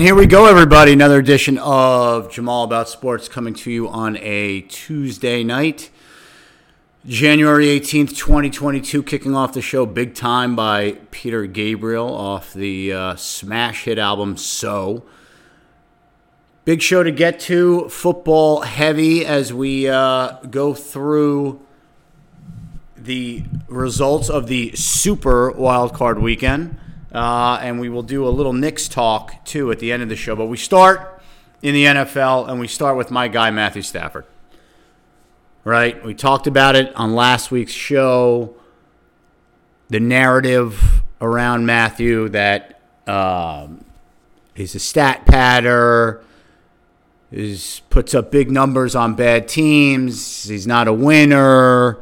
And here we go, everybody. Another edition of Jamal About Sports coming to you on a Tuesday night. January 18th, 2022, kicking off the show big time by Peter Gabriel off the uh, smash hit album So. Big show to get to, football heavy as we uh, go through the results of the Super Wild Card Weekend. Uh, and we will do a little Knicks talk too at the end of the show. But we start in the NFL, and we start with my guy, Matthew Stafford. Right? We talked about it on last week's show. The narrative around Matthew that um, he's a stat patter, is puts up big numbers on bad teams. He's not a winner.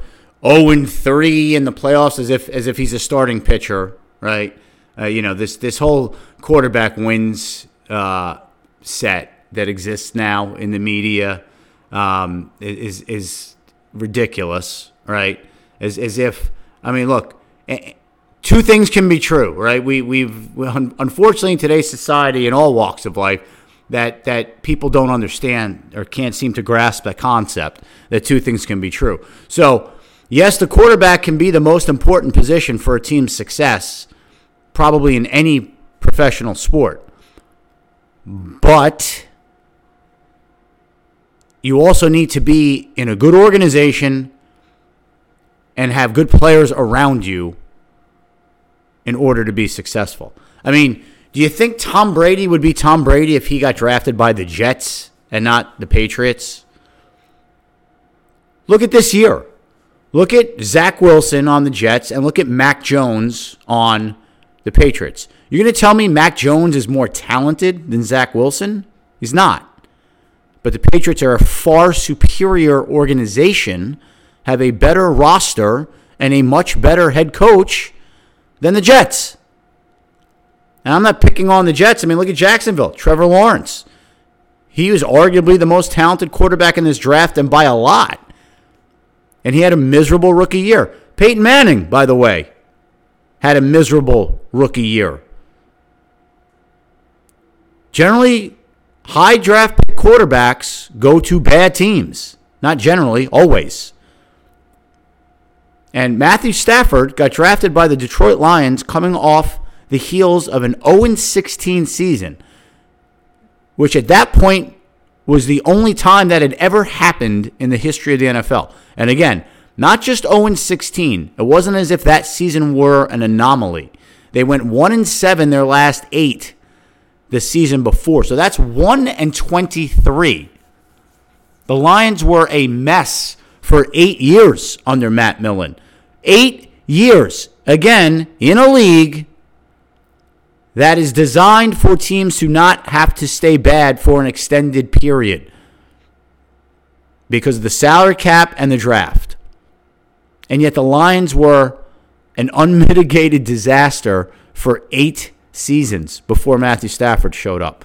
0 3 in the playoffs as if as if he's a starting pitcher, right? Uh, you know this this whole quarterback wins uh, set that exists now in the media um, is is ridiculous, right? As as if I mean, look, two things can be true, right? We we've unfortunately in today's society in all walks of life that that people don't understand or can't seem to grasp the concept that two things can be true. So Yes, the quarterback can be the most important position for a team's success, probably in any professional sport. But you also need to be in a good organization and have good players around you in order to be successful. I mean, do you think Tom Brady would be Tom Brady if he got drafted by the Jets and not the Patriots? Look at this year. Look at Zach Wilson on the Jets and look at Mac Jones on the Patriots. You're going to tell me Mac Jones is more talented than Zach Wilson? He's not. But the Patriots are a far superior organization, have a better roster, and a much better head coach than the Jets. And I'm not picking on the Jets. I mean, look at Jacksonville, Trevor Lawrence. He was arguably the most talented quarterback in this draft and by a lot and he had a miserable rookie year. Peyton Manning, by the way, had a miserable rookie year. Generally, high draft pick quarterbacks go to bad teams. Not generally, always. And Matthew Stafford got drafted by the Detroit Lions coming off the heels of an 0 16 season, which at that point was the only time that had ever happened in the history of the NFL. And again, not just 0 16. It wasn't as if that season were an anomaly. They went 1 and 7 their last 8 the season before. So that's 1 and 23. The Lions were a mess for 8 years under Matt Millen. 8 years again in a league that is designed for teams to not have to stay bad for an extended period because of the salary cap and the draft. And yet the Lions were an unmitigated disaster for eight seasons before Matthew Stafford showed up.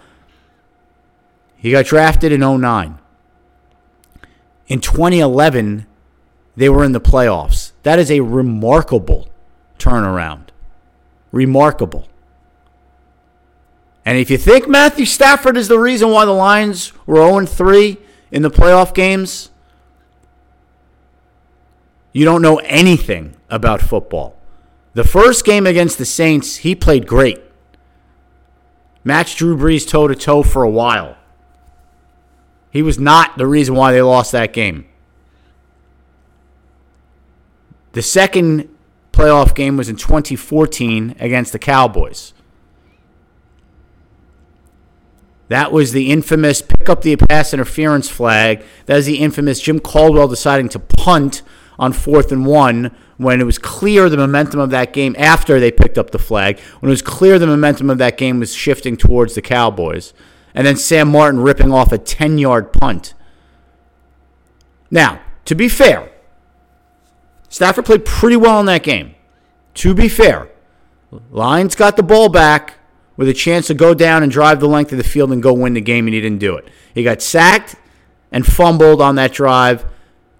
He got drafted in 09. In 2011, they were in the playoffs. That is a remarkable turnaround. Remarkable. And if you think Matthew Stafford is the reason why the Lions were 0 3 in the playoff games, you don't know anything about football. The first game against the Saints, he played great. Matched Drew Brees toe to toe for a while. He was not the reason why they lost that game. The second playoff game was in 2014 against the Cowboys. That was the infamous pick up the pass interference flag. That was the infamous Jim Caldwell deciding to punt on fourth and one when it was clear the momentum of that game after they picked up the flag, when it was clear the momentum of that game was shifting towards the Cowboys. And then Sam Martin ripping off a 10 yard punt. Now, to be fair, Stafford played pretty well in that game. To be fair, Lions got the ball back with a chance to go down and drive the length of the field and go win the game, and he didn't do it. He got sacked and fumbled on that drive.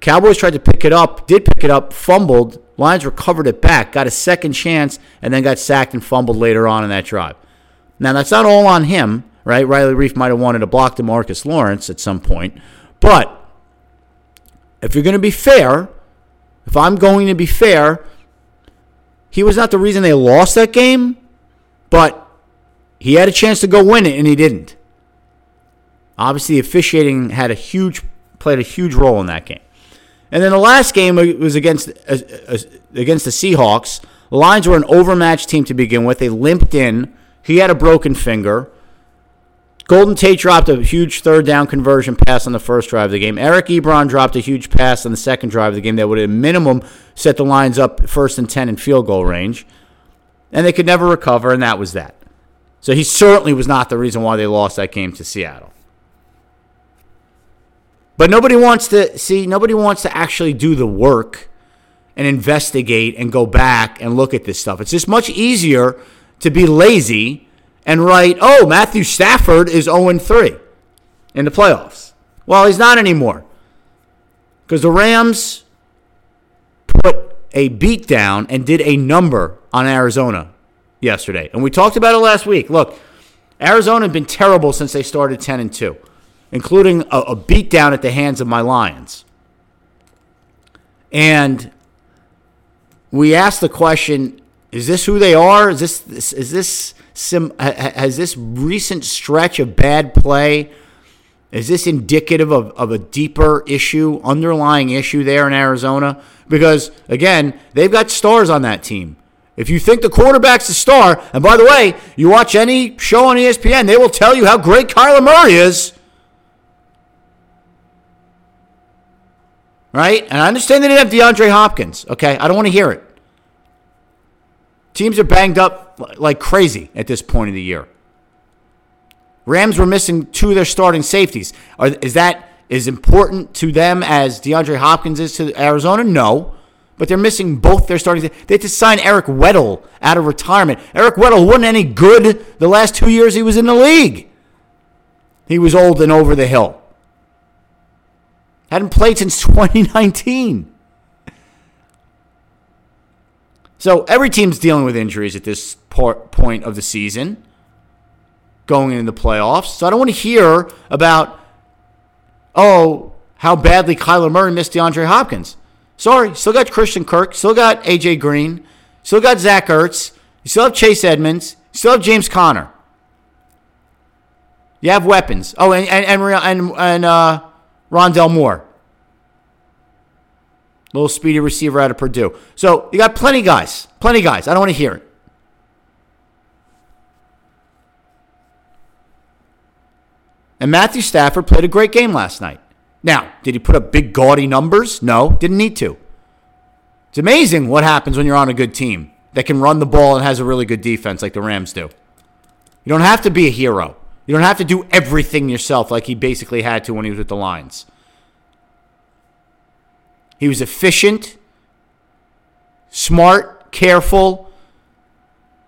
Cowboys tried to pick it up, did pick it up, fumbled. Lions recovered it back, got a second chance, and then got sacked and fumbled later on in that drive. Now, that's not all on him, right? Riley Reiff might have wanted to block DeMarcus Lawrence at some point. But if you're going to be fair, if I'm going to be fair, he was not the reason they lost that game, but he had a chance to go win it and he didn't. Obviously, officiating had a huge played a huge role in that game. And then the last game was against uh, uh, against the Seahawks. The Lions were an overmatched team to begin with. They limped in. He had a broken finger. Golden Tate dropped a huge third down conversion pass on the first drive of the game. Eric Ebron dropped a huge pass on the second drive of the game that would, at minimum, set the Lions up first and 10 in field goal range. And they could never recover, and that was that. So he certainly was not the reason why they lost that game to Seattle. But nobody wants to see, nobody wants to actually do the work and investigate and go back and look at this stuff. It's just much easier to be lazy and write, oh, Matthew Stafford is 0 3 in the playoffs. Well, he's not anymore. Because the Rams put a beat down and did a number on Arizona yesterday. And we talked about it last week. Look, Arizona had been terrible since they started 10 and 2, including a, a beat down at the hands of my Lions. And we asked the question is this who they are? Is this is this sim, has this recent stretch of bad play is this indicative of, of a deeper issue, underlying issue there in Arizona? Because again, they've got stars on that team. If you think the quarterback's a star, and by the way, you watch any show on ESPN, they will tell you how great Kyler Murray is. Right? And I understand they didn't have DeAndre Hopkins. Okay? I don't want to hear it. Teams are banged up like crazy at this point of the year. Rams were missing two of their starting safeties. Are, is that as important to them as DeAndre Hopkins is to Arizona? No. But they're missing both their starting. They had to sign Eric Weddle out of retirement. Eric Weddle wasn't any good the last two years he was in the league. He was old and over the hill. Hadn't played since 2019. So every team's dealing with injuries at this point of the season, going into the playoffs. So I don't want to hear about, oh, how badly Kyler Murray missed DeAndre Hopkins. Sorry, still got Christian Kirk, still got AJ Green, still got Zach Ertz, you still have Chase Edmonds, you still have James Conner. You have weapons. Oh, and and and, and uh, Rondale Moore. Little speedy receiver out of Purdue. So you got plenty guys. Plenty guys. I don't want to hear it. And Matthew Stafford played a great game last night. Now, did he put up big gaudy numbers? No, didn't need to. It's amazing what happens when you're on a good team that can run the ball and has a really good defense like the Rams do. You don't have to be a hero. You don't have to do everything yourself like he basically had to when he was with the Lions. He was efficient, smart, careful.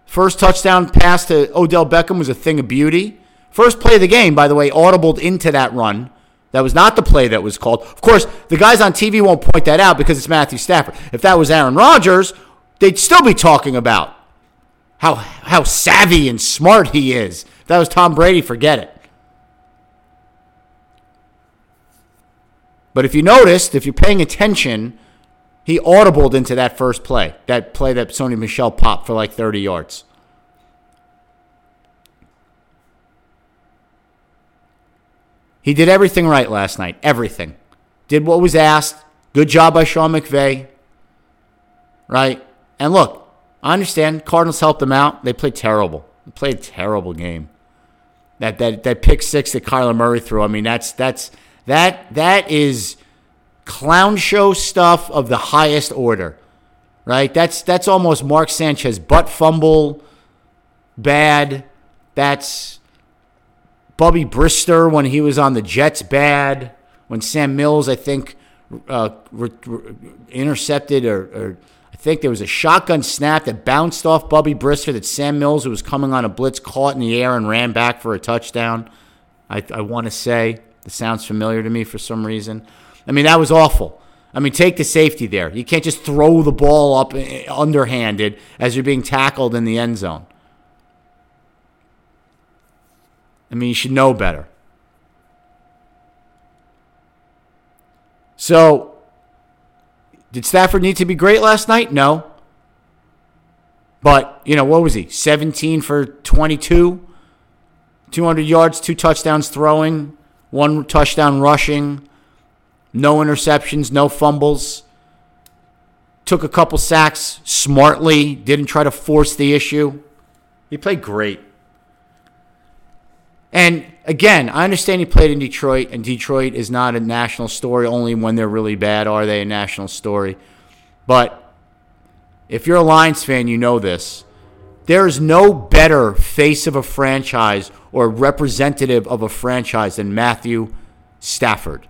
First touchdown pass to Odell Beckham was a thing of beauty. First play of the game, by the way, audibled into that run. That was not the play that was called. Of course, the guys on TV won't point that out because it's Matthew Stafford. If that was Aaron Rodgers, they'd still be talking about how how savvy and smart he is. That was Tom Brady, forget it. But if you noticed, if you're paying attention, he audibled into that first play, that play that Sony Michel popped for like 30 yards. He did everything right last night. Everything. Did what was asked. Good job by Sean McVay. Right? And look, I understand Cardinals helped them out. They played terrible. They played a terrible game. That that that pick six that Kyler Murray threw. I mean, that's that's that that is clown show stuff of the highest order. Right? That's that's almost Mark Sanchez butt fumble bad. That's Bubby Brister when he was on the Jets bad. When Sam Mills, I think, uh, re- re- intercepted or, or think there was a shotgun snap that bounced off Bubby Brister that Sam Mills, who was coming on a blitz, caught in the air and ran back for a touchdown. I, I want to say. It sounds familiar to me for some reason. I mean, that was awful. I mean, take the safety there. You can't just throw the ball up eh, underhanded as you're being tackled in the end zone. I mean, you should know better. So, did Stafford need to be great last night? No. But, you know, what was he? 17 for 22, 200 yards, two touchdowns throwing, one touchdown rushing, no interceptions, no fumbles. Took a couple sacks smartly, didn't try to force the issue. He played great. And again, I understand he played in Detroit, and Detroit is not a national story. Only when they're really bad are they a national story. But if you're a Lions fan, you know this. There is no better face of a franchise or representative of a franchise than Matthew Stafford.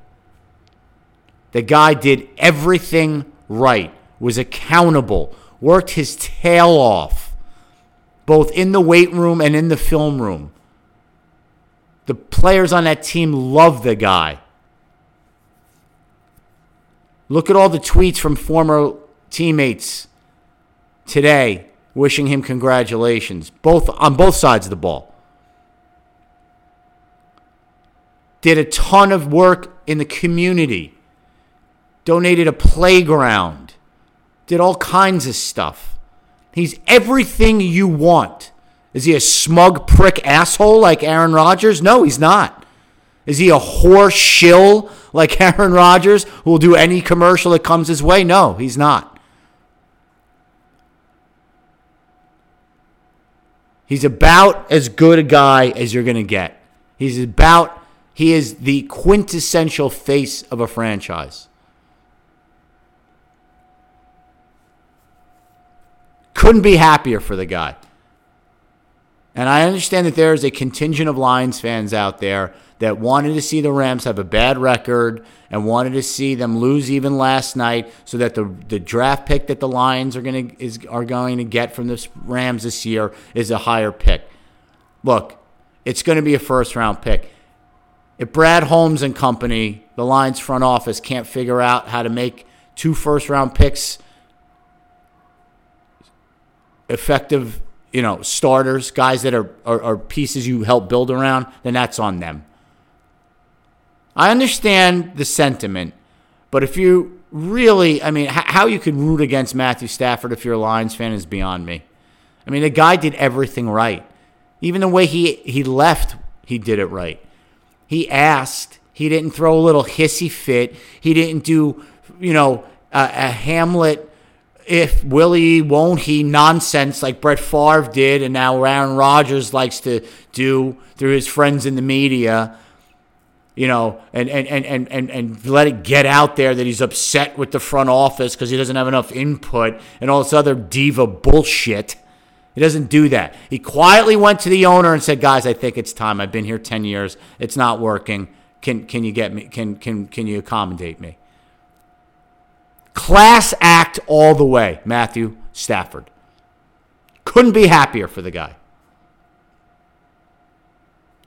The guy did everything right, was accountable, worked his tail off, both in the weight room and in the film room. The players on that team love the guy. Look at all the tweets from former teammates today wishing him congratulations, both on both sides of the ball. Did a ton of work in the community. Donated a playground. Did all kinds of stuff. He's everything you want. Is he a smug prick asshole like Aaron Rodgers? No, he's not. Is he a whore shill like Aaron Rodgers who will do any commercial that comes his way? No, he's not. He's about as good a guy as you're going to get. He's about, he is the quintessential face of a franchise. Couldn't be happier for the guy. And I understand that there is a contingent of Lions fans out there that wanted to see the Rams have a bad record and wanted to see them lose even last night so that the the draft pick that the Lions are going to is are going to get from the Rams this year is a higher pick. Look, it's going to be a first round pick. If Brad Holmes and company, the Lions front office can't figure out how to make two first round picks effective, you know, starters, guys that are, are, are pieces you help build around, then that's on them. I understand the sentiment, but if you really, I mean, how you could root against Matthew Stafford if you're a Lions fan is beyond me. I mean, the guy did everything right. Even the way he, he left, he did it right. He asked. He didn't throw a little hissy fit. He didn't do, you know, a, a Hamlet, if Willie won't he nonsense like Brett Favre did, and now Aaron Rodgers likes to do through his friends in the media you know, and, and, and, and, and let it get out there that he's upset with the front office because he doesn't have enough input and all this other diva bullshit. He doesn't do that. He quietly went to the owner and said, "Guys, I think it's time. I've been here 10 years. It's not working. Can can you get me can can can you accommodate me?" Class act all the way, Matthew Stafford. Couldn't be happier for the guy.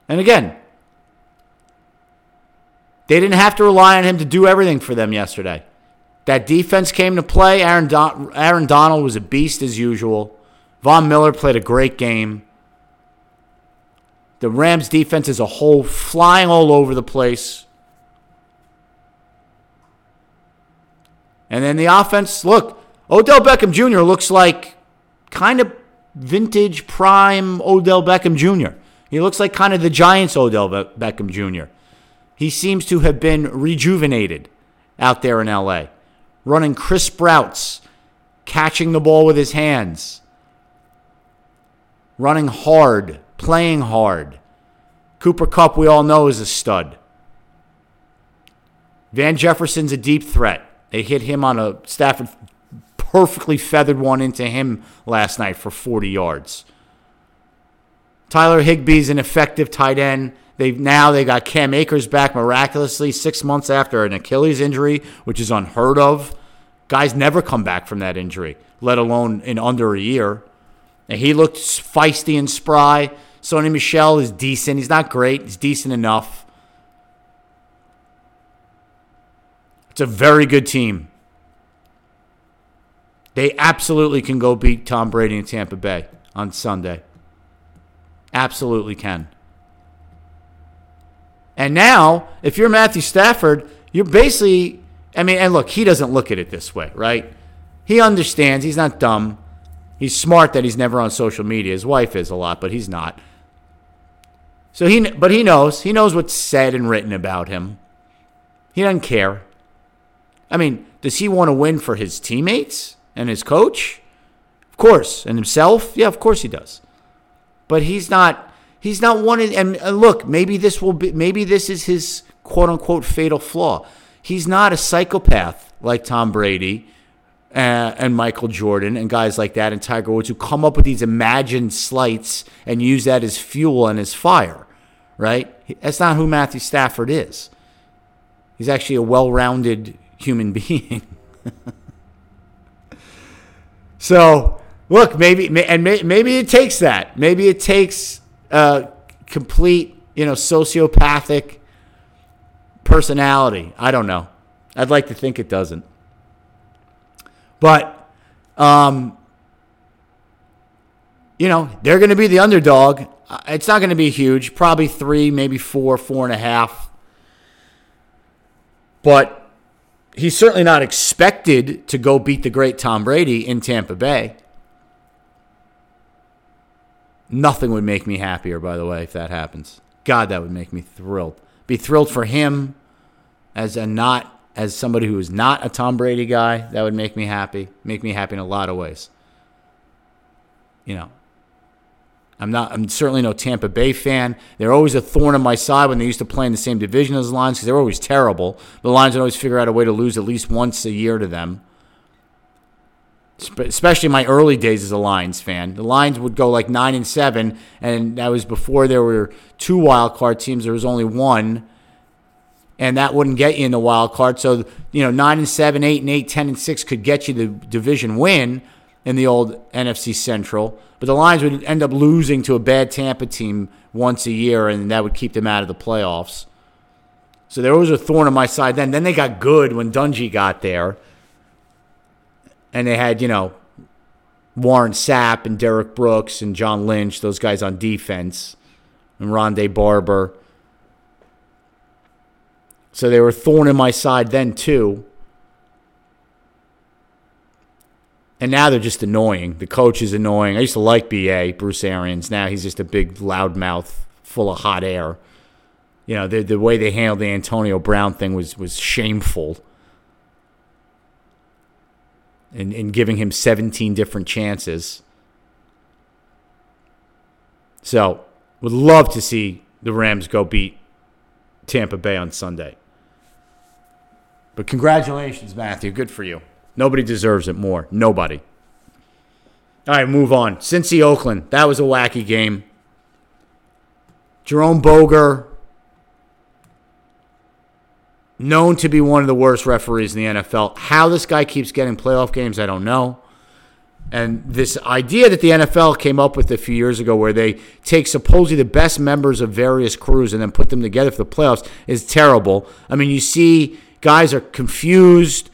And again, they didn't have to rely on him to do everything for them yesterday. That defense came to play. Aaron, Don- Aaron Donald was a beast as usual. Von Miller played a great game. The Rams defense as a whole flying all over the place. And then the offense, look, Odell Beckham Jr. looks like kind of vintage prime Odell Beckham Jr. He looks like kind of the Giants Odell Beckham Jr. He seems to have been rejuvenated out there in LA, running crisp routes, catching the ball with his hands, running hard, playing hard. Cooper Kupp, we all know, is a stud. Van Jefferson's a deep threat. They hit him on a Stafford perfectly feathered one into him last night for 40 yards. Tyler Higbee's an effective tight end. They've now they got Cam Akers back miraculously six months after an Achilles injury, which is unheard of. Guys never come back from that injury, let alone in under a year. And he looked feisty and spry. Sony Michel is decent. He's not great. He's decent enough. It's a very good team. They absolutely can go beat Tom Brady in Tampa Bay on Sunday. Absolutely can. And now, if you're Matthew Stafford, you're basically, I mean, and look, he doesn't look at it this way, right? He understands. He's not dumb. He's smart that he's never on social media. His wife is a lot, but he's not. So he, but he knows. He knows what's said and written about him. He doesn't care. I mean, does he want to win for his teammates and his coach? Of course. And himself? Yeah, of course he does. But he's not he's not one and look, maybe this will be maybe this is his quote unquote fatal flaw. He's not a psychopath like Tom Brady uh, and Michael Jordan and guys like that and Tiger Woods who come up with these imagined slights and use that as fuel and as fire, right? That's not who Matthew Stafford is. He's actually a well rounded human being. so, look, maybe, and maybe it takes that. Maybe it takes a complete, you know, sociopathic personality. I don't know. I'd like to think it doesn't. But, um, you know, they're going to be the underdog. It's not going to be huge, probably three, maybe four, four and a half. But he's certainly not expected to go beat the great Tom Brady in Tampa Bay. Nothing would make me happier, by the way, if that happens. God, that would make me thrilled. Be thrilled for him as a not as somebody who is not a Tom Brady guy. That would make me happy. Make me happy in a lot of ways. You know, I'm not. I'm certainly no Tampa Bay fan. They're always a thorn in my side when they used to play in the same division as the Lions because they're always terrible. The Lions would always figure out a way to lose at least once a year to them especially my early days as a Lions fan. The Lions would go like nine and seven, and that was before there were two wild card teams. There was only one, and that wouldn't get you in the wild card. So you know, nine and seven, eight and eight, ten and six could get you the division win in the old NFC Central. But the Lions would end up losing to a bad Tampa team once a year, and that would keep them out of the playoffs. So there was a thorn on my side then. Then they got good when Dungy got there and they had, you know, Warren Sapp and Derrick Brooks and John Lynch, those guys on defense, and Rondé Barber. So they were thorn in my side then too. And now they're just annoying. The coach is annoying. I used to like BA, Bruce Arians. Now he's just a big loudmouth full of hot air. You know, the, the way they handled the Antonio Brown thing was, was shameful and, and giving him 17 different chances. So, would love to see the Rams go beat Tampa Bay on Sunday. But congratulations, Matthew. Good for you. Nobody deserves it more. Nobody. All right, move on. Cincy Oakland. That was a wacky game. Jerome Boger known to be one of the worst referees in the NFL. How this guy keeps getting playoff games, I don't know. And this idea that the NFL came up with a few years ago, where they take supposedly the best members of various crews and then put them together for the playoffs, is terrible. I mean, you see guys are confused.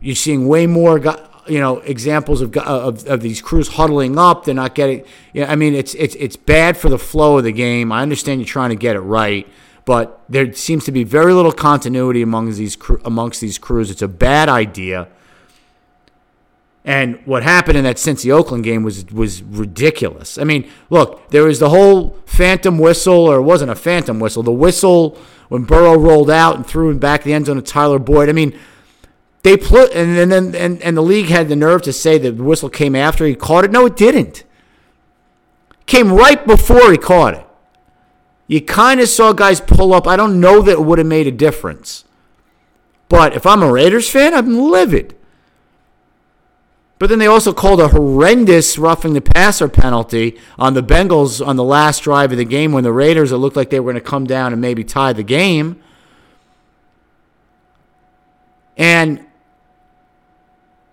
You're seeing way more, you know, examples of, uh, of, of these crews huddling up. They're not getting. You know, I mean, it's it's it's bad for the flow of the game. I understand you're trying to get it right but there seems to be very little continuity amongst these amongst these crews. It's a bad idea. And what happened in that Cincy Oakland game was was ridiculous. I mean, look, there was the whole phantom whistle, or it wasn't a phantom whistle. The whistle when Burrow rolled out and threw him back the end zone to Tyler Boyd. I mean, they put and then and, and the league had the nerve to say the whistle came after he caught it. No, it didn't. Came right before he caught it. You kind of saw guys pull up. I don't know that it would have made a difference. But if I'm a Raiders fan, I'm livid. But then they also called a horrendous roughing the passer penalty on the Bengals on the last drive of the game when the Raiders, it looked like they were going to come down and maybe tie the game. And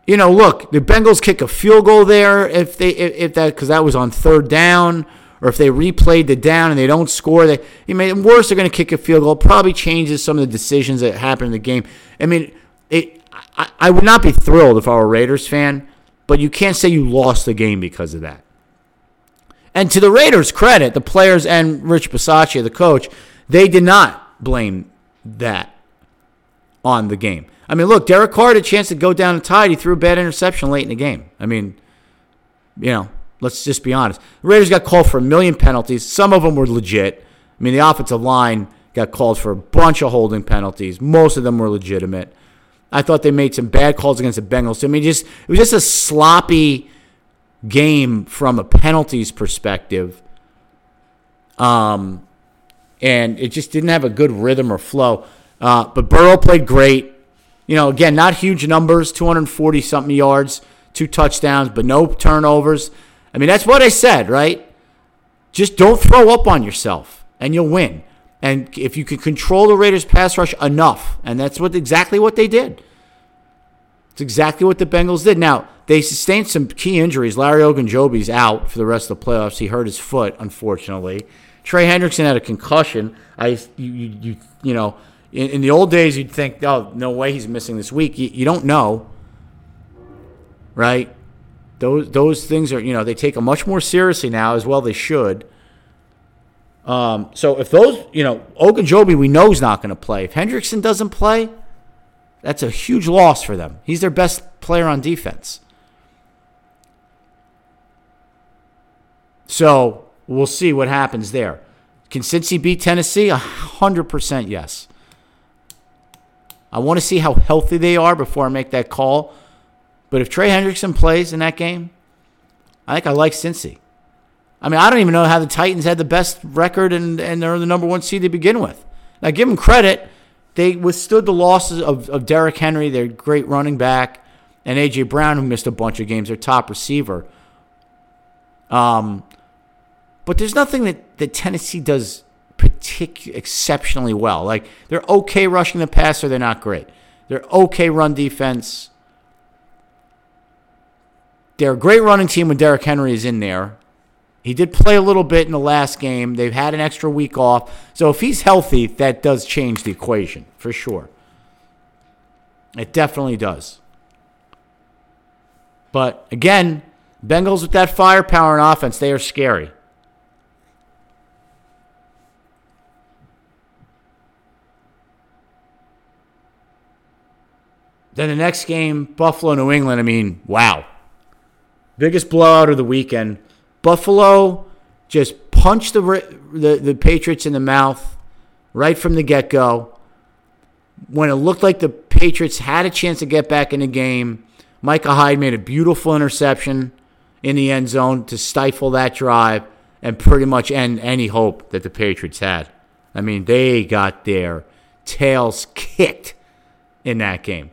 you know, look, the Bengals kick a field goal there if they if, if that because that was on third down or if they replayed the down and they don't score, they I mean worse they're going to kick a field goal. Probably changes some of the decisions that happen in the game. I mean, it. I, I would not be thrilled if I were a Raiders fan, but you can't say you lost the game because of that. And to the Raiders' credit, the players and Rich Bisaccia, the coach, they did not blame that on the game. I mean, look, Derek Carr had a chance to go down and tied. He threw a bad interception late in the game. I mean, you know, let's just be honest. The Raiders got called for a million penalties. Some of them were legit. I mean, the offensive line got called for a bunch of holding penalties. Most of them were legitimate. I thought they made some bad calls against the Bengals. I mean, just it was just a sloppy game from a penalties perspective. Um, and it just didn't have a good rhythm or flow. Uh, but Burrow played great. You know, again, not huge numbers, 240 something yards, two touchdowns, but no turnovers. I mean, that's what I said, right? Just don't throw up on yourself and you'll win. And if you can control the Raiders pass rush enough, and that's what exactly what they did. It's exactly what the Bengals did. Now, they sustained some key injuries. Larry Ogunjobi's out for the rest of the playoffs. He hurt his foot, unfortunately. Trey Hendrickson had a concussion. I you you you, you know, in, in, the old days you'd think, "Oh, no way he's missing this week." You, you don't know. Right? Those those things are, you know, they take them much more seriously now as well they should. Um, so if those, you know, Ogunjobi we know is not going to play. If Hendrickson doesn't play, that's a huge loss for them. He's their best player on defense. So we'll see what happens there. Can Cincy beat Tennessee? A hundred percent yes. I want to see how healthy they are before I make that call. But if Trey Hendrickson plays in that game, I think I like Cincy. I mean, I don't even know how the Titans had the best record and, and they're the number one seed to begin with. Now, give them credit. They withstood the losses of, of Derrick Henry, their great running back, and A.J. Brown, who missed a bunch of games, their top receiver. Um, but there's nothing that, that Tennessee does particularly exceptionally well. Like, they're okay rushing the passer, they're not great. They're okay run defense. They're a great running team when Derrick Henry is in there. He did play a little bit in the last game. They've had an extra week off. So if he's healthy, that does change the equation for sure. It definitely does. But again, Bengals with that firepower and offense, they are scary. Then the next game, Buffalo, New England. I mean, wow. Biggest blowout of the weekend. Buffalo just punched the, the, the Patriots in the mouth right from the get go. When it looked like the Patriots had a chance to get back in the game, Micah Hyde made a beautiful interception in the end zone to stifle that drive and pretty much end any hope that the Patriots had. I mean, they got their tails kicked in that game.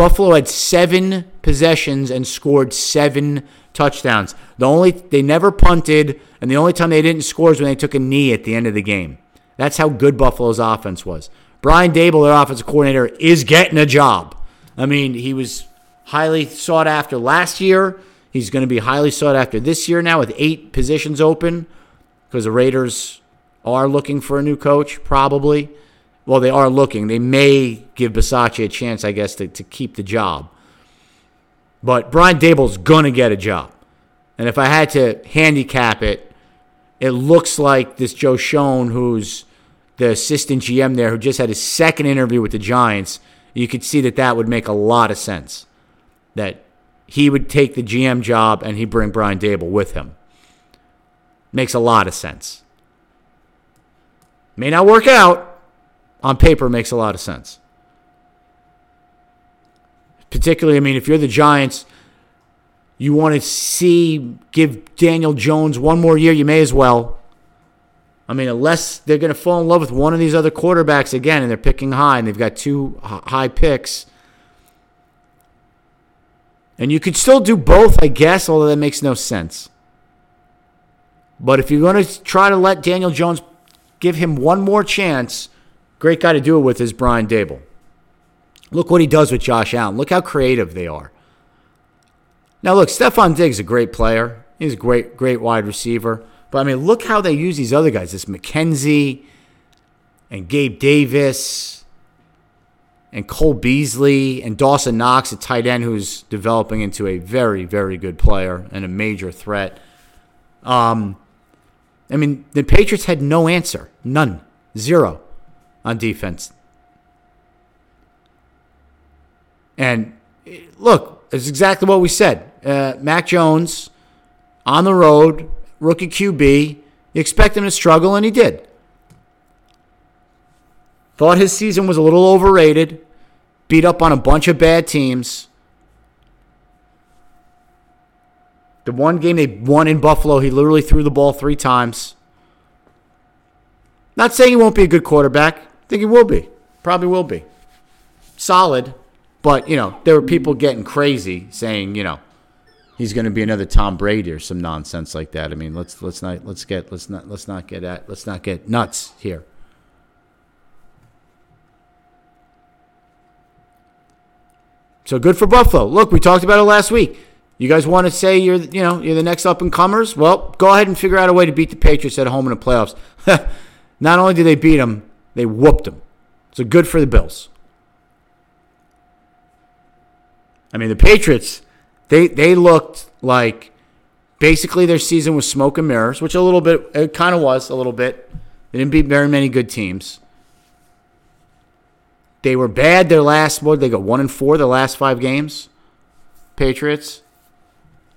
Buffalo had seven possessions and scored seven touchdowns. The only they never punted, and the only time they didn't score is when they took a knee at the end of the game. That's how good Buffalo's offense was. Brian Daboll, their offensive coordinator, is getting a job. I mean, he was highly sought after last year. He's going to be highly sought after this year now with eight positions open because the Raiders are looking for a new coach, probably. Well, they are looking. They may give Bisaccia a chance, I guess, to, to keep the job. But Brian Daboll's going to get a job. And if I had to handicap it, it looks like this Joe Schoen, who's the assistant GM there, who just had his second interview with the Giants, you could see that that would make a lot of sense. That he would take the GM job and he'd bring Brian Daboll with him. Makes a lot of sense. May not work out. On paper, makes a lot of sense. Particularly, I mean, if you're the Giants, you want to see give Daniel Jones one more year, you may as well. I mean, unless they're going to fall in love with one of these other quarterbacks again and they're picking high and they've got two high picks. And you could still do both, I guess, although that makes no sense. But if you're going to try to let Daniel Jones give him one more chance, great guy to do it with is Brian Daboll. Look what he does with Josh Allen. Look how creative they are. Now, look, Stefon Diggs is a great player. He's a great, great wide receiver. But I mean, look how they use these other guys. This McKenzie and Gabe Davis and Cole Beasley and Dawson Knox, a tight end who's developing into a very, very good player and a major threat. Um, I mean, the Patriots had no answer. None. Zero on defense. And look, it's exactly what we said. Uh, Mac Jones on the road, rookie QB. You expect him to struggle, and he did. Thought his season was a little overrated. Beat up on a bunch of bad teams. The one game they won in Buffalo, he literally threw the ball three times. Not saying he won't be a good quarterback. Think he will be. Probably will be. Solid. But, you know, there were people getting crazy saying, you know, he's going to be another Tom Brady or some nonsense like that. I mean, let's let's not let's get let's not let's not get at let's not get nuts here. So good for Buffalo. Look, we talked about it last week. You guys want to say you're you know you're the next up and comers? Well, go ahead and figure out a way to beat the Patriots at home in the playoffs. Not only did they beat them, they whooped them. So good for the Bills. I mean, the Patriots, they they looked like basically their season was smoke and mirrors, which a little bit it kind of was a little bit. They didn't beat very many good teams. They were bad their last what they got one and four their last five games. Patriots.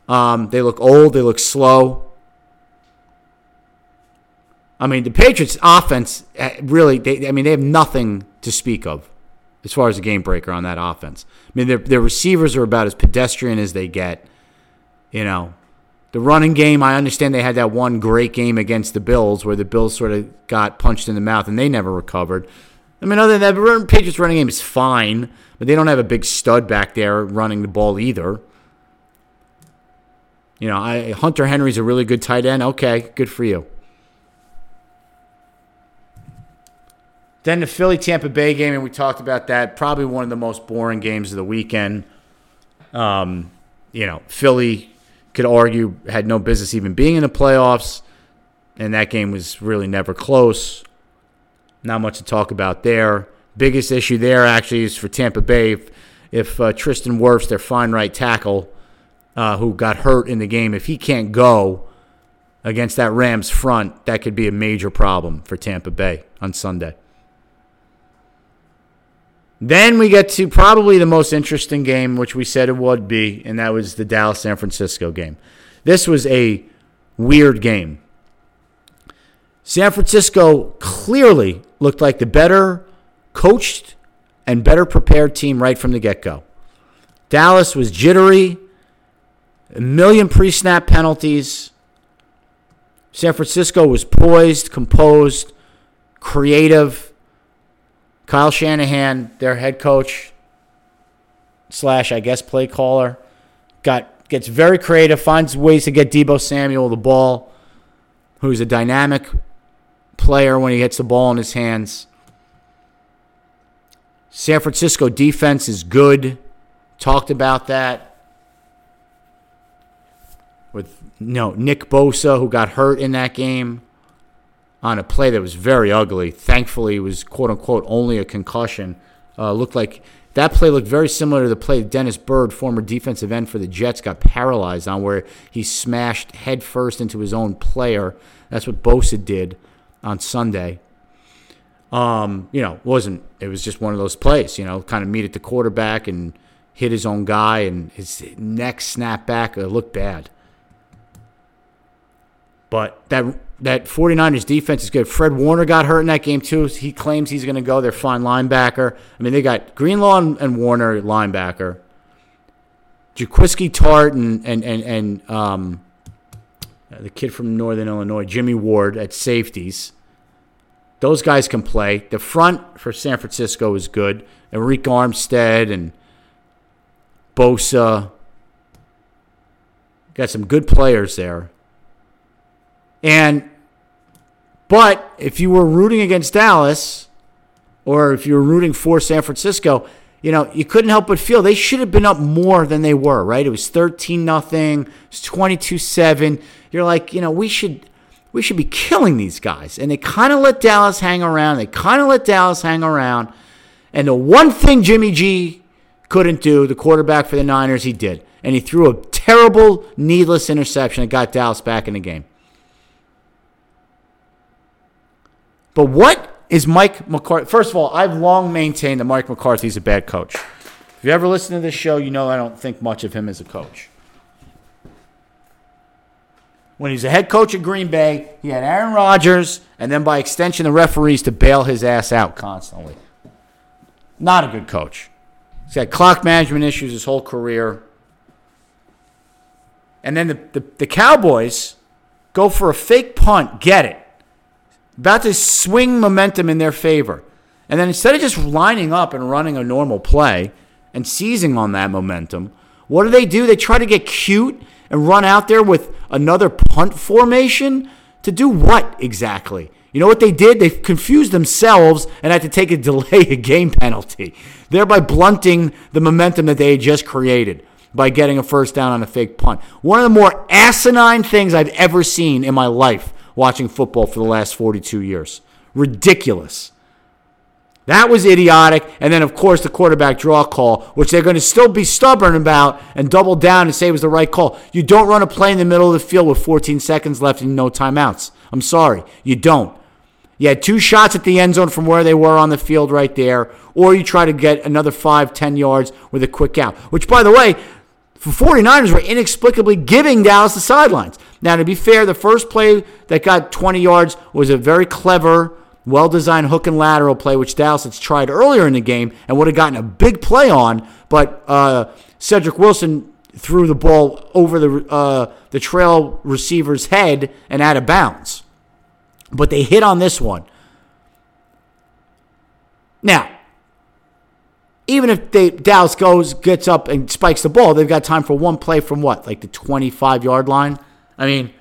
Um, they look old. They look slow. I mean, the Patriots' offense eh, really. They, I mean, they have nothing to speak of as far as a game breaker on that offense. I mean, their, their receivers are about as pedestrian as they get. You know, the running game, I understand they had that one great game against the Bills where the Bills sort of got punched in the mouth and they never recovered. I mean, other than that, the Patriots running game is fine, but they don't have a big stud back there running the ball either. You know, I, Hunter Henry's a really good tight end. Okay, good for you. Then the Philly Tampa Bay game, and we talked about that. Probably one of the most boring games of the weekend. Um, you know, Philly could argue had no business even being in the playoffs, and that game was really never close. Not much to talk about there. Biggest issue there actually is for Tampa Bay. If, if uh, Tristan Wirfs, their fine right tackle, uh, who got hurt in the game, if he can't go against that Rams front, that could be a major problem for Tampa Bay on Sunday. Then we get to probably the most interesting game, which we said it would be, and that was the Dallas San Francisco game. This was a weird game. San Francisco clearly looked like the better coached and better prepared team right from the get go. Dallas was jittery, a million pre snap penalties. San Francisco was poised, composed, creative Kyle Shanahan, their head coach slash I guess play caller, got gets very creative, finds ways to get Deebo Samuel the ball, who's a dynamic player when he gets the ball in his hands. San Francisco defense is good. Talked about that with you no know, Nick Bosa, who got hurt in that game on a play that was very ugly. Thankfully, it was quote unquote only a concussion. Uh, looked like that play looked very similar to the play Dennis Byrd, former defensive end for the Jets, got paralyzed on, where he smashed headfirst into his own player. That's what Bosa did on Sunday. Um, you know, wasn't it was just one of those plays, you know, kind of meet at the quarterback and hit his own guy, and his neck snapped back. It looked bad. But that that 49ers defense is good. Fred Warner got hurt in that game too. He claims he's going to go. They're fine linebacker. I mean, they got Greenlaw and, and Warner linebacker. Jaquiski Tartt and and and, and um, the kid from Northern Illinois, Jimmy Ward at safeties. Those guys can play. The front for San Francisco is good. Arik Armstead and Bosa. Got some good players there. And but if you were rooting against Dallas, or if you were rooting for San Francisco, you know, you couldn't help but feel they should have been up more than they were, right? It was 13 nothing, it was 22-7. You're like, you know, we should we should be killing these guys. And they kind of let Dallas hang around. They kind of let Dallas hang around. And the one thing Jimmy G couldn't do, the quarterback for the Niners, he did. And he threw a terrible, needless interception that got Dallas back in the game. But what is Mike McCarthy? First of all, I've long maintained that Mike McCarthy is a bad coach. If you ever listen to this show, you know I don't think much of him as a coach. When he's a head coach at Green Bay, he had Aaron Rodgers and then by extension the referees to bail his ass out constantly. Not a good coach. He's had clock management issues his whole career. And then the, the, the Cowboys go for a fake punt, get it. About to swing momentum in their favor. And then instead of just lining up and running a normal play and seizing on that momentum, what do they do? They try to get cute and run out there with another punt formation to do what exactly? You know what they did? They confused themselves and had to take a delay a game penalty, thereby blunting the momentum that they had just created by getting a first down on a fake punt. One of the more asinine things I've ever seen in my life watching football for the last 42 years. Ridiculous. That was idiotic. And then, of course, the quarterback draw call, which they're going to still be stubborn about and double down and say it was the right call. You don't run a play in the middle of the field with 14 seconds left and no timeouts. I'm sorry. You don't. You had two shots at the end zone from where they were on the field right there, or you try to get another five, ten yards with a quick out, which, by the way, 49ers were inexplicably giving Dallas the sidelines. Now, to be fair, the first play that got 20 yards was a very clever, well designed hook and lateral play, which Dallas had tried earlier in the game and would have gotten a big play on, but uh, Cedric Wilson threw the ball over the, uh, the trail receiver's head and out of bounds. But they hit on this one. Now, even if they Dallas goes gets up and spikes the ball, they've got time for one play from what, like the 25 yard line. I mean,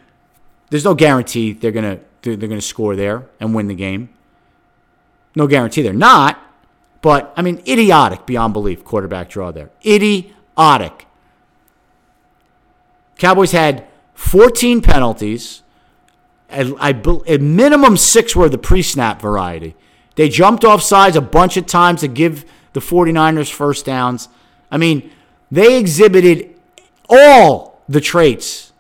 there's no guarantee they're gonna they're gonna score there and win the game. No guarantee they're not, but I mean, idiotic beyond belief quarterback draw there. Idiotic. Cowboys had 14 penalties. I, a minimum six were the pre-snap variety. They jumped off sides a bunch of times to give the 49ers first downs. I mean, they exhibited all the traits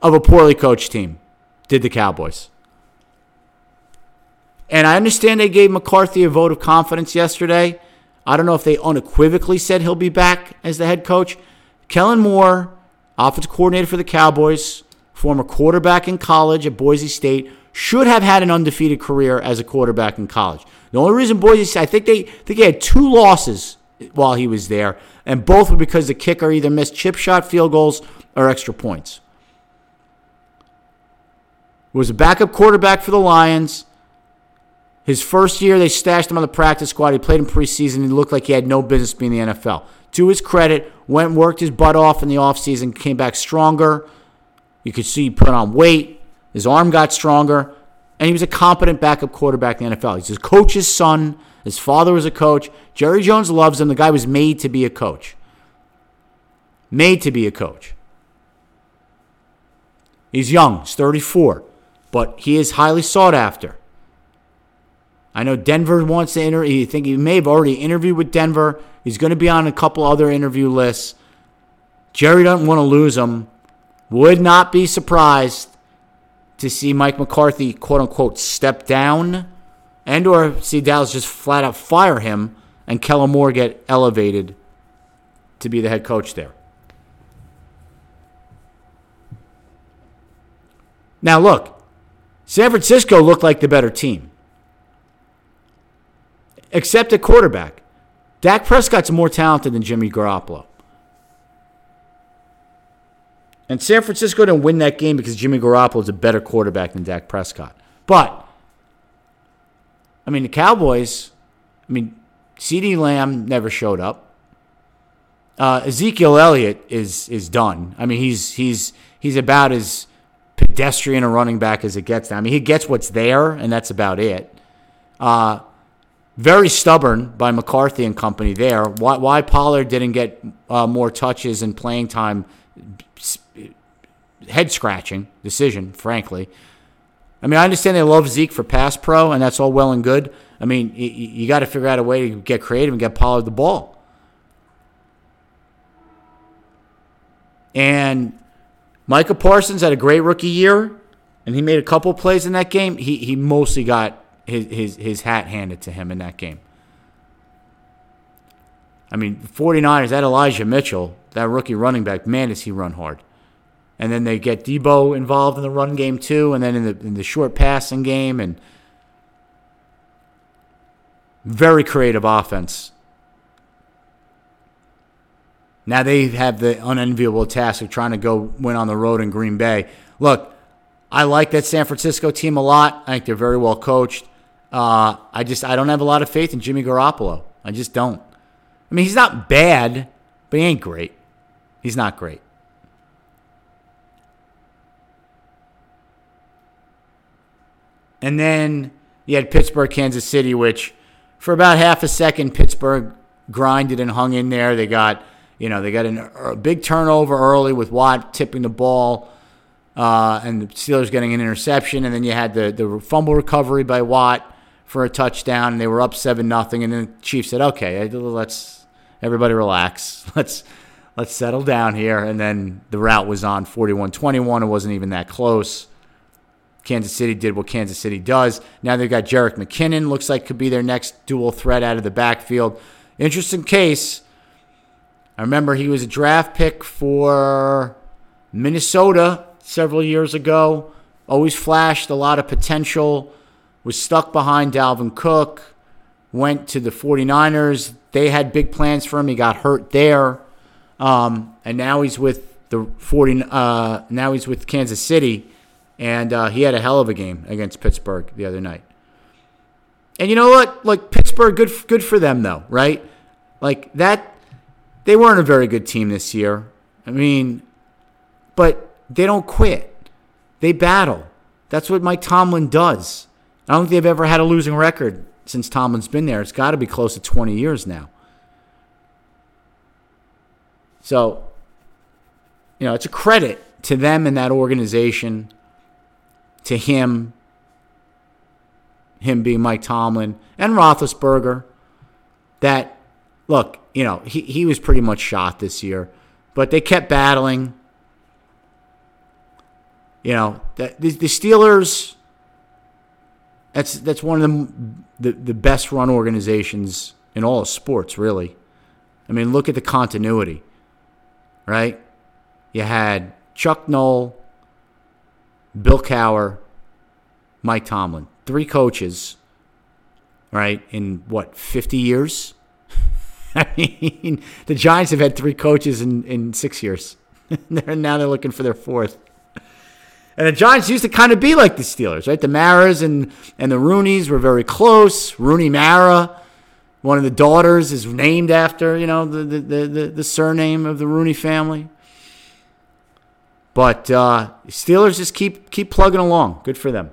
of a poorly coached team, did the Cowboys. And I understand they gave McCarthy a vote of confidence yesterday. I don't know if they unequivocally said he'll be back as the head coach. Kellen Moore, offensive coordinator for the Cowboys, former quarterback in college at Boise State, should have had an undefeated career as a quarterback in college. The only reason Boise I think they I think he had two losses while he was there, and both were because the kicker either missed chip shot field goals or extra points. Was a backup quarterback for the Lions. His first year, they stashed him on the practice squad. He played in preseason. He looked like he had no business being in the NFL. To his credit, went and worked his butt off in the offseason, came back stronger. You could see he put on weight. His arm got stronger and he was a competent backup quarterback in the NFL. He's his coach's son. His father was a coach. Jerry Jones loves him. The guy was made to be a coach. Made to be a coach. He's young, he's 34, but he is highly sought after. I know Denver wants to interview. I think he may have already interviewed with Denver. He's going to be on a couple other interview lists. Jerry doesn't want to lose him. Would not be surprised to see Mike McCarthy quote unquote step down and or see Dallas just flat out fire him and Kellen Moore get elevated to be the head coach there. Now look, San Francisco looked like the better team. Except at quarterback. Dak Prescott's more talented than Jimmy Garoppolo. And San Francisco didn't win that game because Jimmy Garoppolo is a better quarterback than Dak Prescott. But, I mean, the Cowboys, I mean, CeeDee Lamb never showed up. Uh, Ezekiel Elliott is is done. I mean, he's he's he's about as pedestrian a running back as it gets. Now. I mean, he gets what's there, and that's about it. Uh, very stubborn by McCarthy and company there. Why, why Pollard didn't get uh, more touches and playing time head scratching decision, frankly. I mean, I understand they love Zeke for pass pro, and that's all well and good. I mean, you, you got to figure out a way to get creative and get Pollard the ball. And Micah Parsons had a great rookie year, and he made a couple plays in that game. He, he mostly got his, his, his hat handed to him in that game. I mean, 49ers, that Elijah Mitchell, that rookie running back, man, does he run hard. And then they get Deebo involved in the run game too, and then in the in the short passing game, and very creative offense. Now they have the unenviable task of trying to go win on the road in Green Bay. Look, I like that San Francisco team a lot. I think they're very well coached. Uh, I just I don't have a lot of faith in Jimmy Garoppolo. I just don't. I mean, he's not bad, but he ain't great. He's not great. And then you had Pittsburgh, Kansas City, which for about half a second, Pittsburgh grinded and hung in there. They got, you know, they got an, a big turnover early with Watt tipping the ball, uh, and the Steelers getting an interception, and then you had the the fumble recovery by Watt for a touchdown, and they were up seven nothing, and then the Chiefs said, "Okay, let's everybody relax, let's." Let's settle down here. And then the rout was on 41 21. It wasn't even that close. Kansas City did what Kansas City does. Now they've got Jerick McKinnon, looks like could be their next dual threat out of the backfield. Interesting case. I remember he was a draft pick for Minnesota several years ago. Always flashed a lot of potential. Was stuck behind Dalvin Cook. Went to the 49ers. They had big plans for him. He got hurt there. Um, and now he's with the 40 uh, now he's with Kansas City and uh, he had a hell of a game against Pittsburgh the other night. And you know what? Like Pittsburgh, good good for them though, right? Like that, they weren't a very good team this year. I mean, but they don't quit. They battle. That's what Mike Tomlin does. I don't think they've ever had a losing record since Tomlin's been there. It's got to be close to 20 years now. So, you know, it's a credit to them and that organization to him, him being Mike Tomlin and Roethlisberger, that look, you know, he, he was pretty much shot this year, but they kept battling. You know, the, the, the Steelers. That's that's one of the, the the best run organizations in all of sports, really. I mean, look at the continuity, right? You had Chuck Noll, Bill Cowher, Mike Tomlin. Three coaches, right, in what, 50 years? I mean, the Giants have had three coaches in, in six years. now they're looking for their fourth. And the Giants used to kind of be like the Steelers, right? The Maras and, and the Rooneys were very close. Rooney Mara, one of the daughters, is named after, you know, the, the, the, the surname of the Rooney family. But uh, Steelers just keep keep plugging along. Good for them.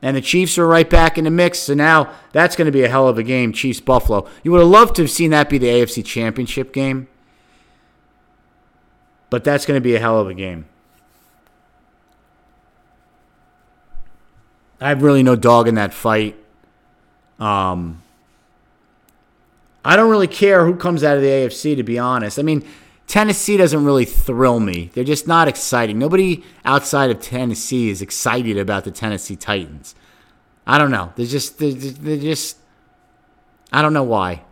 And the Chiefs are right back in the mix. So now that's going to be a hell of a game, Chiefs Buffalo. You would have loved to have seen that be the AFC Championship game. But that's going to be a hell of a game. I have really no dog in that fight. Um, I don't really care who comes out of the AFC, to be honest. I mean, Tennessee doesn't really thrill me. They're just not exciting. Nobody outside of Tennessee is excited about the Tennessee Titans. I don't know. They're just they're, they're just I don't know why.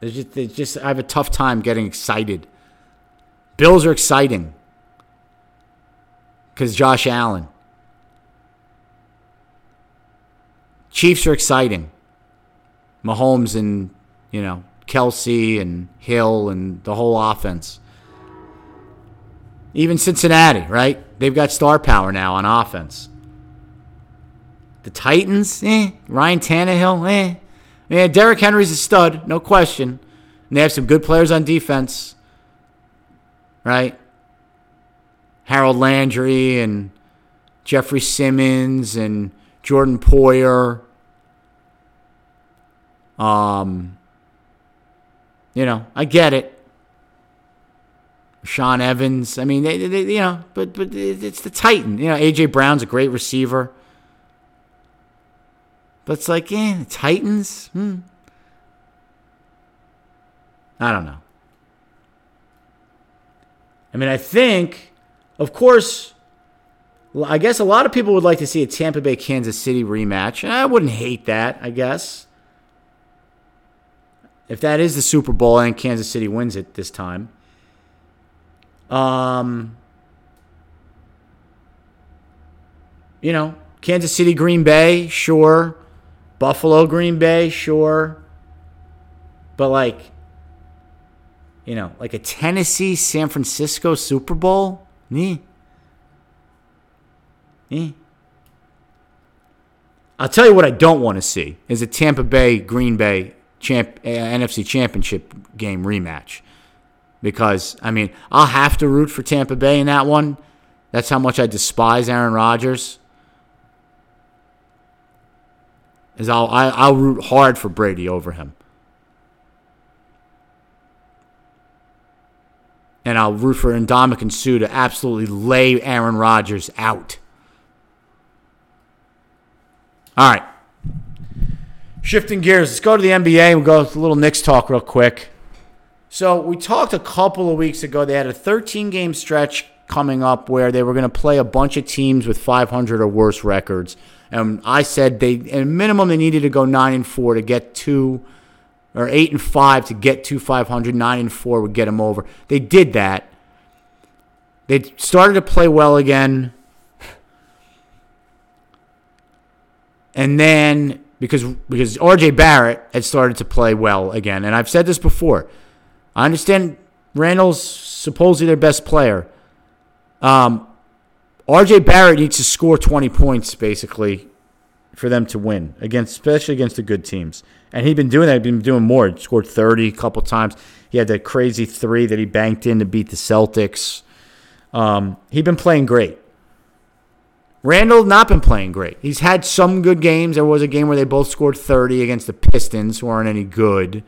They're just, they're just I have a tough time getting excited. Bills are exciting because Josh Allen. Chiefs are exciting. Mahomes and you know Kelce and Hill and the whole offense. Even Cincinnati, right? They've got star power now on offense. The Titans, eh. Ryan Tannehill, eh. Yeah, Derrick Henry's a stud, no question. And they have some good players on defense, right? Harold Landry and Jeffrey Simmons and Jordan Poyer. Um, you know, I get it. Sean Evans. I mean, they, they, you know, but but it's the Titan. You know, AJ Brown's a great receiver. But it's like, eh, Titans. Hmm. I don't know. I mean, I think, of course, I guess a lot of people would like to see a Tampa Bay Kansas City rematch. I wouldn't hate that, I guess. If that is the Super Bowl and Kansas City wins it this time. Um you know, Kansas City Green Bay, sure. Buffalo Green Bay, sure. But like you know, like a Tennessee San Francisco Super Bowl? Nee. Nee. I'll tell you what I don't want to see is a Tampa Bay Green Bay champ, uh, NFC Championship game rematch. Because I mean, I'll have to root for Tampa Bay in that one. That's how much I despise Aaron Rodgers. Is I'll I, will i will root hard for Brady over him. and I'll root for Ndamukong Suh to absolutely lay Aaron Rodgers out. All right. Shifting gears, let's go to the NBA. We'll go a little Knicks talk real quick. So we talked a couple of weeks ago. They had a 13 game stretch coming up where they were going to play a bunch of teams with 500 or worse records. And I said they, at minimum, they needed to go nine and four to get to or eight and five to get to 500. Nine and four would get them over. They did that. They started to play well again. And then because because RJ Barrett had started to play well again, and I've said this before. I understand Randle's supposedly their best player. Um, RJ Barrett needs to score 20 points basically for them to win against, especially against the good teams. And he'd been doing that. He'd been doing more. He scored 30 a couple times. He had that crazy three that he banked in to beat the Celtics. Um, he'd been playing great. Randle not been playing great. He's had some good games. There was a game where they both scored 30 against the Pistons, who aren't any good.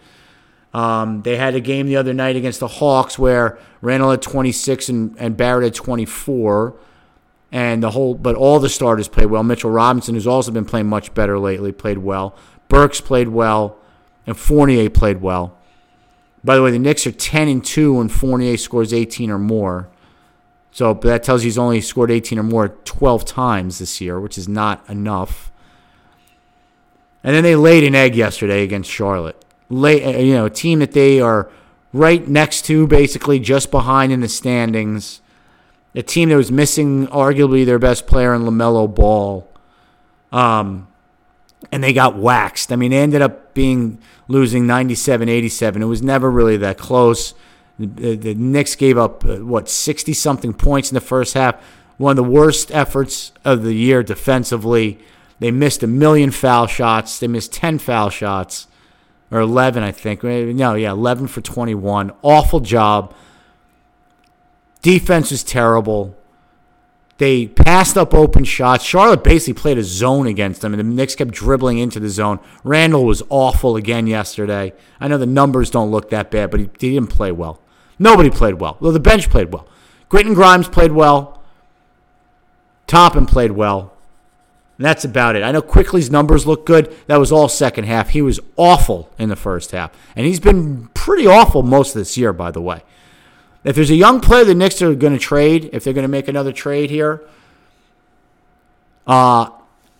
Um, they had a game the other night against the Hawks where Randle had 26 and, and Barrett had 24 and the whole but all the starters played well. Mitchell Robinson, who's also been playing much better lately, played well. Burks played well, and Fournier played well. By the way, the Knicks are 10 and 2 when Fournier scores 18 or more. So but that tells you he's only scored 18 or more 12 times this year, which is not enough. And then they laid an egg yesterday against Charlotte. Lay, you know, a team that they are right next to, basically just behind in the standings a team that was missing arguably their best player in LaMelo Ball. Um, and they got waxed. I mean, they ended up being losing 97 87. It was never really that close. The, Knicks gave up, uh, what, 60 something points in the first half. One of the worst efforts of the year defensively. They missed a million foul shots. They missed 10 foul shots, or 11, I think. No, yeah, 11 for 21. Awful job. Defense was terrible. They passed up open shots. Charlotte basically played a zone against them, and the Knicks kept dribbling into the zone. Randle was awful again yesterday. I know the numbers don't look that bad, but he, he didn't play well. Nobody played well. Well, the bench played well. Quentin Grimes played well. Toppin played well. And that's about it. I know Quickley's numbers look good. That was all second half. He was awful in the first half. And he's been pretty awful most of this year, by the way. If there's a young player the Knicks are going to trade, if they're going to make another trade here, uh,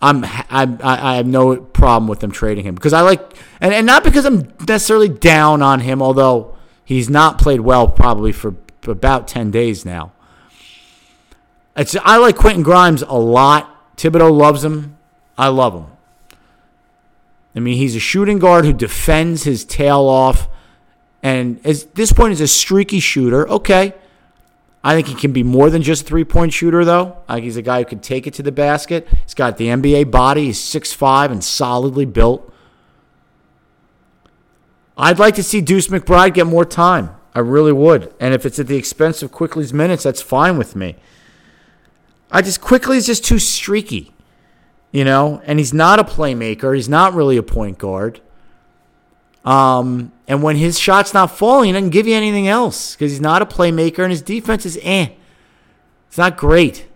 I'm, I'm I have no problem with them trading him because I like and, and not because I'm necessarily down on him, although he's not played well probably for about ten days now. It's I like Quentin Grimes a lot. Thibodeau loves him. I love him. I mean, he's a shooting guard who defends his tail off and at this point is a streaky shooter. Okay. I think he can be more than just a three point shooter, though. I think he's a guy who can take it to the basket. He's got the NBA body. He's 6'5 and solidly built. I'd like to see Deuce McBride get more time. I really would. And if it's at the expense of Quickley's minutes, that's fine with me. I just Quickley's just too streaky, you know, and he's not a playmaker. He's not really a point guard. Um, and when his shot's not falling, he doesn't give you anything else because he's not a playmaker and his defense is eh. It's not great.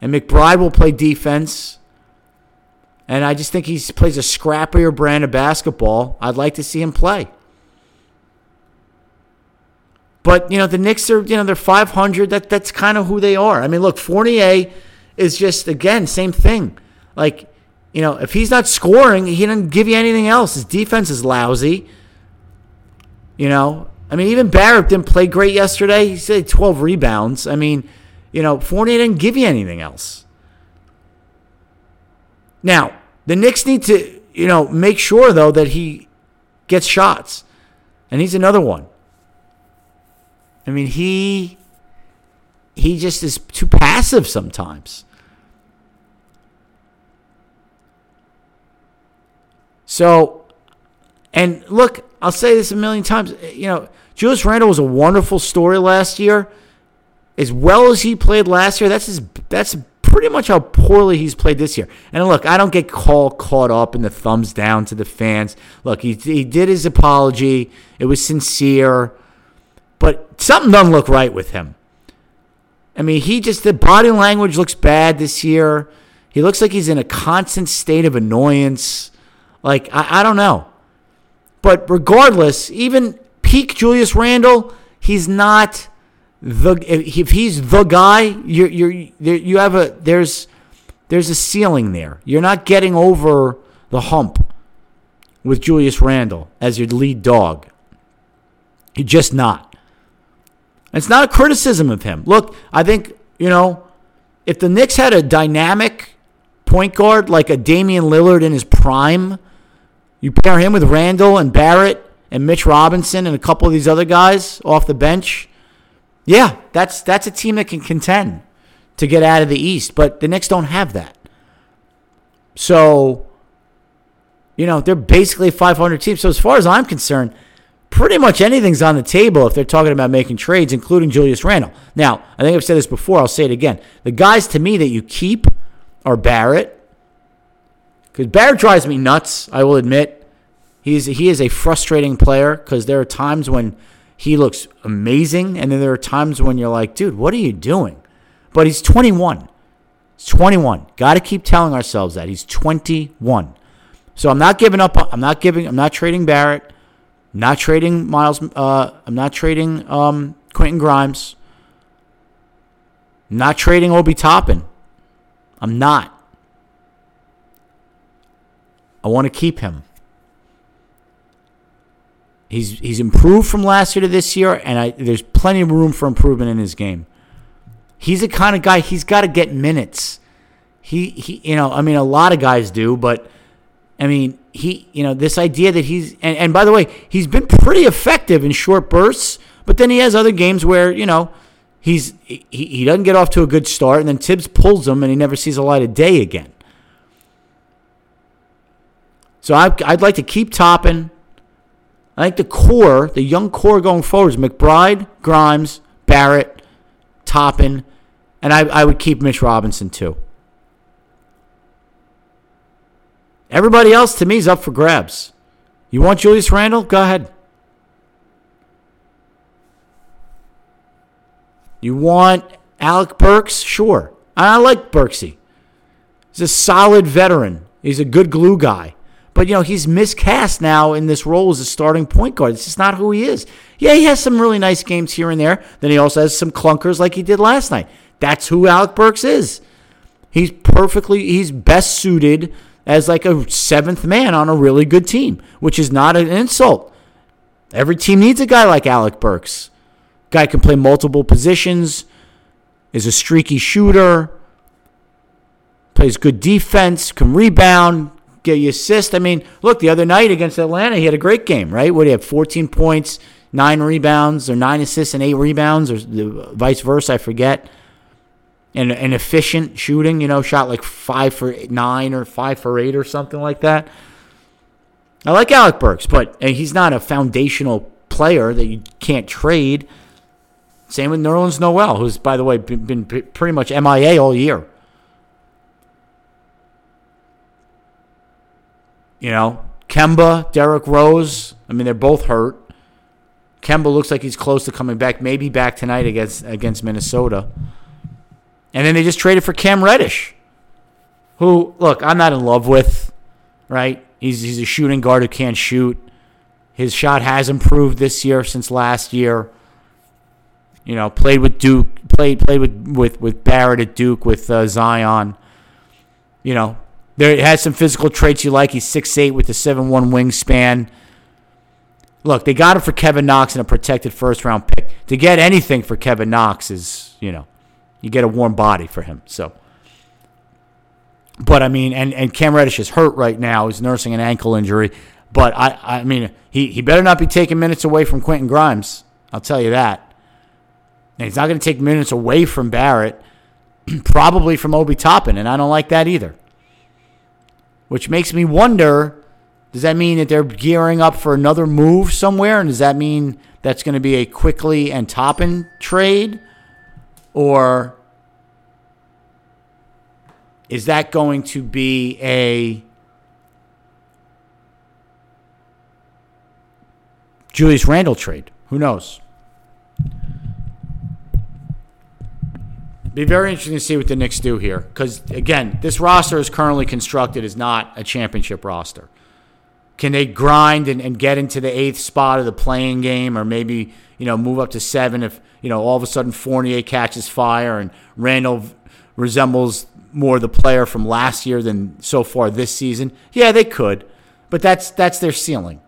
And McBride will play defense. And I just think he plays a scrappier brand of basketball. I'd like to see him play. But you know the Knicks are you know they're 500. That that's kind of who they are. I mean, look, Fournier is just again same thing. Like you know if he's not scoring, he doesn't give you anything else. His defense is lousy. You know, I mean, even Barrett didn't play great yesterday. He said 12 rebounds. I mean, you know, Fournier didn't give you anything else. Now, the Knicks need to, you know, make sure though that he gets shots, and he's another one. I mean, he he just is too passive sometimes. So, and look, I'll say this a million times. You know, Julius Randle was a wonderful story last year. As well as he played last year, that's his, that's pretty much how poorly he's played this year. And look, I don't get call caught up in the thumbs down to the fans. Look, he, he did his apology. It was sincere. But something doesn't look right with him. I mean, he just, the body language looks bad this year. He looks like he's in a constant state of annoyance. Like, I, I don't know. But regardless, even peak Julius Randle, he's not the if he's the guy, you're you're you have a there's there's a ceiling there. You're not getting over the hump with Julius Randle as your lead dog. You're just not. It's not a criticism of him. Look, I think, you know, if the Knicks had a dynamic point guard like a Damian Lillard in his prime, you pair him with Randle and Barrett and Mitch Robinson and a couple of these other guys off the bench, yeah, that's that's a team that can contend to get out of the East, but the Knicks don't have that. So, you know, they're basically a 500 team. So as far as I'm concerned, pretty much anything's on the table if they're talking about making trades, including Julius Randle. Now, I think I've said this before. I'll say it again. The guys to me that you keep are Barrett, because Barrett drives me nuts. I will admit, he's he is a frustrating player because there are times when he looks amazing. And then there are times when you're like, dude, what are you doing? But he's 21. He's 21. Got to keep telling ourselves that. He's 21. So I'm not giving up. I'm not giving. I'm not trading Barrett. Not trading Miles. Uh, I'm not trading um, Quentin Grimes. not trading Obi Toppin. I'm not. I want to keep him. He's he's improved from last year to this year, and I, there's plenty of room for improvement in his game. He's the kind of guy he's got to get minutes. He he, you know, I mean, a lot of guys do, but I mean, he, you know, this idea that he's and, and by the way, he's been pretty effective in short bursts, but then he has other games where you know he's he, he doesn't get off to a good start, and then Thibs pulls him, and he never sees a light of day again. So I, I'd like to keep Toppin. I think the core, the young core going forward is McBride, Grimes, Barrett, Toppin, and I, I would keep Mitch Robinson too. Everybody else to me is up for grabs. You want Julius Randle? Go ahead. You want Alec Burks? Sure. I like Burksy. He's a solid veteran. He's a good glue guy. But you know, he's miscast now in this role as a starting point guard. It's just not who he is. Yeah, he has some really nice games here and there. Then he also has some clunkers like he did last night. That's who Alec Burks is. He's perfectly he's best suited as like a seventh man on a really good team, which is not an insult. Every team needs a guy like Alec Burks. Guy can play multiple positions, is a streaky shooter, plays good defense, can rebound, get you assist. I mean, look, the other night against Atlanta, he had a great game, right? What he had 14 points, nine rebounds, or nine assists and eight rebounds, or vice versa, I forget. And an efficient shooting, you know, shot like five for nine or five for eight or something like that. I like Alec Burks, but uh, he's not a foundational player that you can't trade. Same with Nerlens Noel, who's, by the way, been pretty much MIA all year. You know, Kemba, Derrick Rose. I mean, they're both hurt. Kemba looks like he's close to coming back, maybe back tonight against against Minnesota. And then they just traded for Cam Reddish, who look I'm not in love with. Right? He's he's a shooting guard who can't shoot. His shot has improved this year since last year. You know, played with Duke, played played with with, with Barrett at Duke with uh, Zion. You know, there has some physical traits you like. He's six eight with a seven one wingspan. Look, they got him for Kevin Knox in a protected first round pick. To get anything for Kevin Knox is, you know, you get a warm body for him. So, but I mean, and and Cam Reddish is hurt right now. He's nursing an ankle injury. But I, I mean, he, he better not be taking minutes away from Quentin Grimes. I'll tell you that. And he's not going to take minutes away from Barrett, probably from Obi Toppin, and I don't like that either. Which makes me wonder does that mean that they're gearing up for another move somewhere? And does that mean that's going to be a Quickley and Toppin trade? Or is that going to be a Julius Randle trade? Who knows? Be very interesting to see what the Knicks do here. Because, again, this roster is currently constructed is not a championship roster. Can they grind and, and get into the eighth spot of the playing game or maybe, you know, move up to seven if, you know, all of a sudden Fournier catches fire and Randle resembles more the player from last year than so far this season? Yeah, they could. But that's that's their ceiling.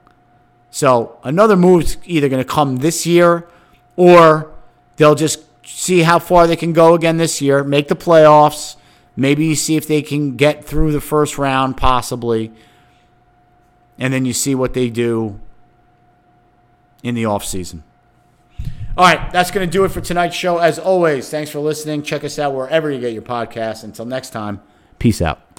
So another move's either going to come this year or they'll just see how far they can go again this year, make the playoffs, maybe see if they can get through the first round possibly. And then you see what they do in the offseason. All right, that's going to do it for tonight's show. As always, thanks for listening. Check us out wherever you get your podcasts. Until next time, peace out.